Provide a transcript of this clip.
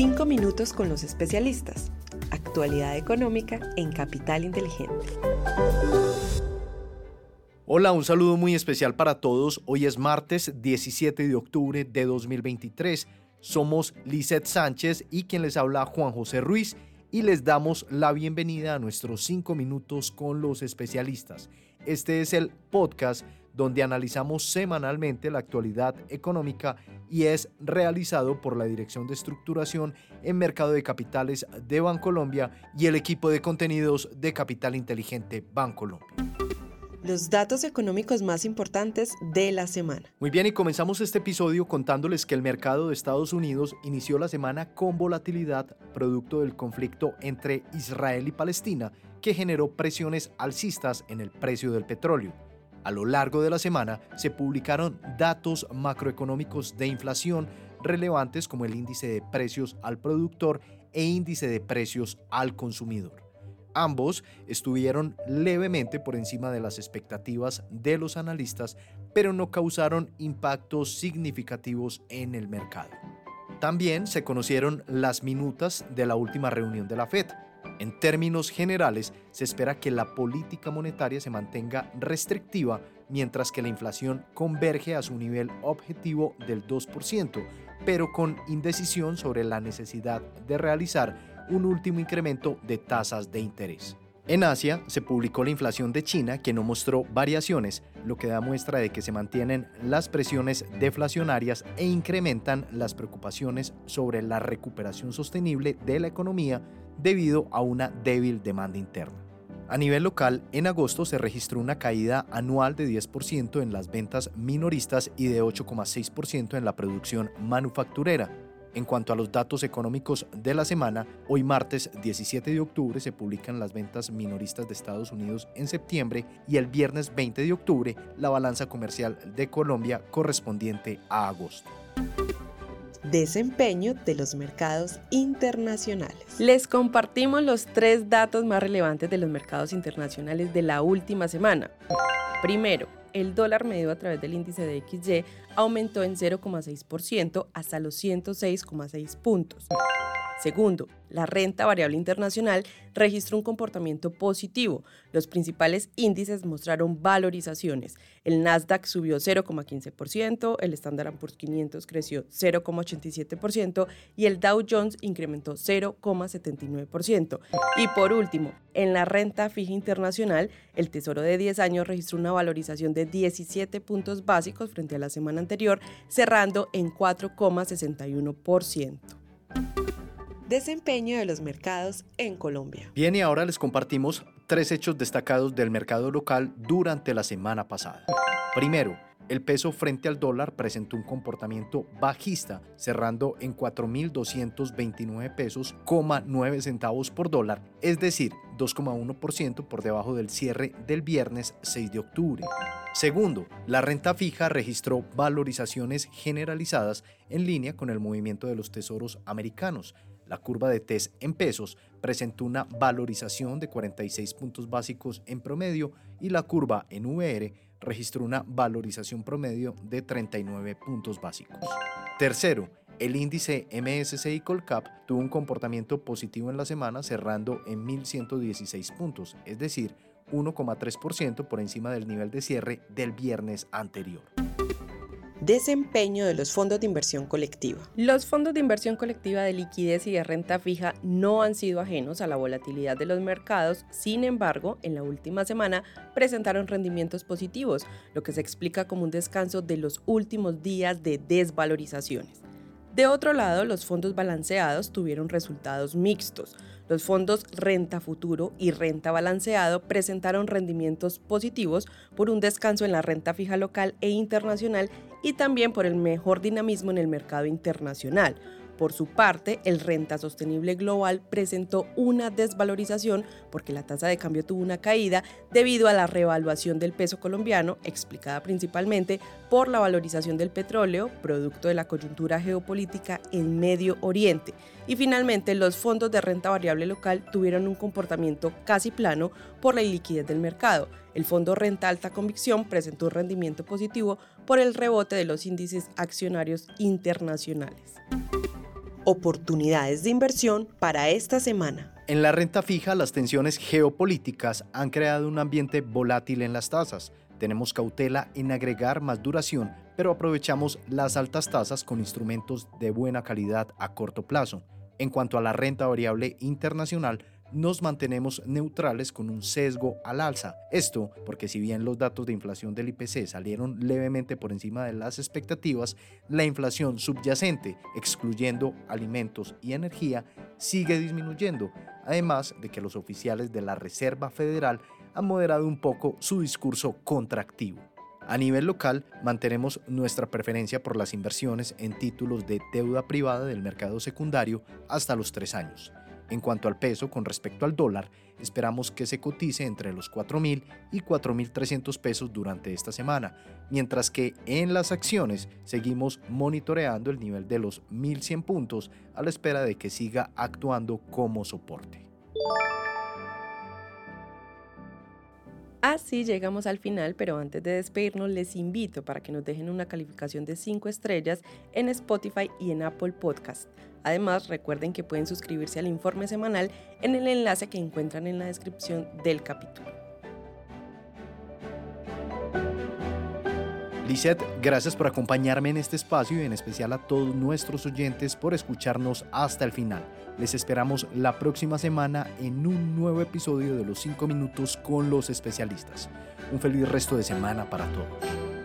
Cinco minutos con los especialistas. Actualidad económica en Capital Inteligente. Hola, un saludo muy especial para todos. Hoy es martes 17 de octubre de 2023. Somos Lizeth Sánchez y quien les habla Juan José Ruiz y les damos la bienvenida a nuestros cinco minutos con los especialistas. Este es el podcast donde analizamos semanalmente la actualidad económica y es realizado por la Dirección de Estructuración en Mercado de Capitales de Bancolombia y el equipo de contenidos de Capital Inteligente Bancolombia. Los datos económicos más importantes de la semana. Muy bien, y comenzamos este episodio contándoles que el mercado de Estados Unidos inició la semana con volatilidad producto del conflicto entre Israel y Palestina que generó presiones alcistas en el precio del petróleo. A lo largo de la semana se publicaron datos macroeconómicos de inflación relevantes como el índice de precios al productor e índice de precios al consumidor. Ambos estuvieron levemente por encima de las expectativas de los analistas, pero no causaron impactos significativos en el mercado. También se conocieron las minutas de la última reunión de la Fed, en términos generales, se espera que la política monetaria se mantenga restrictiva mientras que la inflación converge a su nivel objetivo del 2%, pero con indecisión sobre la necesidad de realizar un último incremento de tasas de interés. En Asia se publicó la inflación de China que no mostró variaciones, lo que da muestra de que se mantienen las presiones deflacionarias e incrementan las preocupaciones sobre la recuperación sostenible de la economía debido a una débil demanda interna. A nivel local, en agosto se registró una caída anual de 10% en las ventas minoristas y de 8,6% en la producción manufacturera, en cuanto a los datos económicos de la semana, hoy martes 17 de octubre se publican las ventas minoristas de Estados Unidos en septiembre y el viernes 20 de octubre la balanza comercial de Colombia correspondiente a agosto. Desempeño de los mercados internacionales. Les compartimos los tres datos más relevantes de los mercados internacionales de la última semana. Primero, el dólar medio a través del índice de XY aumentó en 0,6% hasta los 106,6 puntos. Segundo, la renta variable internacional registró un comportamiento positivo. Los principales índices mostraron valorizaciones. El Nasdaq subió 0,15%, el Standard Poor's 500 creció 0,87% y el Dow Jones incrementó 0,79%. Y por último, en la renta fija internacional, el Tesoro de 10 años registró una valorización de 17 puntos básicos frente a la semana anterior, cerrando en 4,61% desempeño de los mercados en Colombia. Bien, y ahora les compartimos tres hechos destacados del mercado local durante la semana pasada. Primero, el peso frente al dólar presentó un comportamiento bajista, cerrando en 4.229 pesos, 9 centavos por dólar, es decir, 2,1% por debajo del cierre del viernes 6 de octubre. Segundo, la renta fija registró valorizaciones generalizadas en línea con el movimiento de los tesoros americanos, la curva de TES en pesos presentó una valorización de 46 puntos básicos en promedio y la curva en VR registró una valorización promedio de 39 puntos básicos. Tercero, el índice MSCI Colcap tuvo un comportamiento positivo en la semana cerrando en 1.116 puntos, es decir, 1,3% por encima del nivel de cierre del viernes anterior. Desempeño de los fondos de inversión colectiva. Los fondos de inversión colectiva de liquidez y de renta fija no han sido ajenos a la volatilidad de los mercados, sin embargo, en la última semana presentaron rendimientos positivos, lo que se explica como un descanso de los últimos días de desvalorizaciones. De otro lado, los fondos balanceados tuvieron resultados mixtos. Los fondos renta futuro y renta balanceado presentaron rendimientos positivos por un descanso en la renta fija local e internacional y también por el mejor dinamismo en el mercado internacional. Por su parte, el renta sostenible global presentó una desvalorización porque la tasa de cambio tuvo una caída debido a la revaluación del peso colombiano, explicada principalmente por la valorización del petróleo, producto de la coyuntura geopolítica en Medio Oriente. Y finalmente, los fondos de renta variable local tuvieron un comportamiento casi plano por la iliquidez del mercado. El fondo renta alta convicción presentó un rendimiento positivo por el rebote de los índices accionarios internacionales. Oportunidades de inversión para esta semana. En la renta fija, las tensiones geopolíticas han creado un ambiente volátil en las tasas. Tenemos cautela en agregar más duración, pero aprovechamos las altas tasas con instrumentos de buena calidad a corto plazo. En cuanto a la renta variable internacional, nos mantenemos neutrales con un sesgo al alza. Esto porque si bien los datos de inflación del IPC salieron levemente por encima de las expectativas, la inflación subyacente, excluyendo alimentos y energía, sigue disminuyendo, además de que los oficiales de la Reserva Federal han moderado un poco su discurso contractivo. A nivel local, mantenemos nuestra preferencia por las inversiones en títulos de deuda privada del mercado secundario hasta los tres años. En cuanto al peso con respecto al dólar, esperamos que se cotice entre los 4.000 y 4.300 pesos durante esta semana, mientras que en las acciones seguimos monitoreando el nivel de los 1.100 puntos a la espera de que siga actuando como soporte. Así llegamos al final, pero antes de despedirnos les invito para que nos dejen una calificación de 5 estrellas en Spotify y en Apple Podcast. Además, recuerden que pueden suscribirse al informe semanal en el enlace que encuentran en la descripción del capítulo. Lisette, gracias por acompañarme en este espacio y en especial a todos nuestros oyentes por escucharnos hasta el final. Les esperamos la próxima semana en un nuevo episodio de los 5 minutos con los especialistas. Un feliz resto de semana para todos.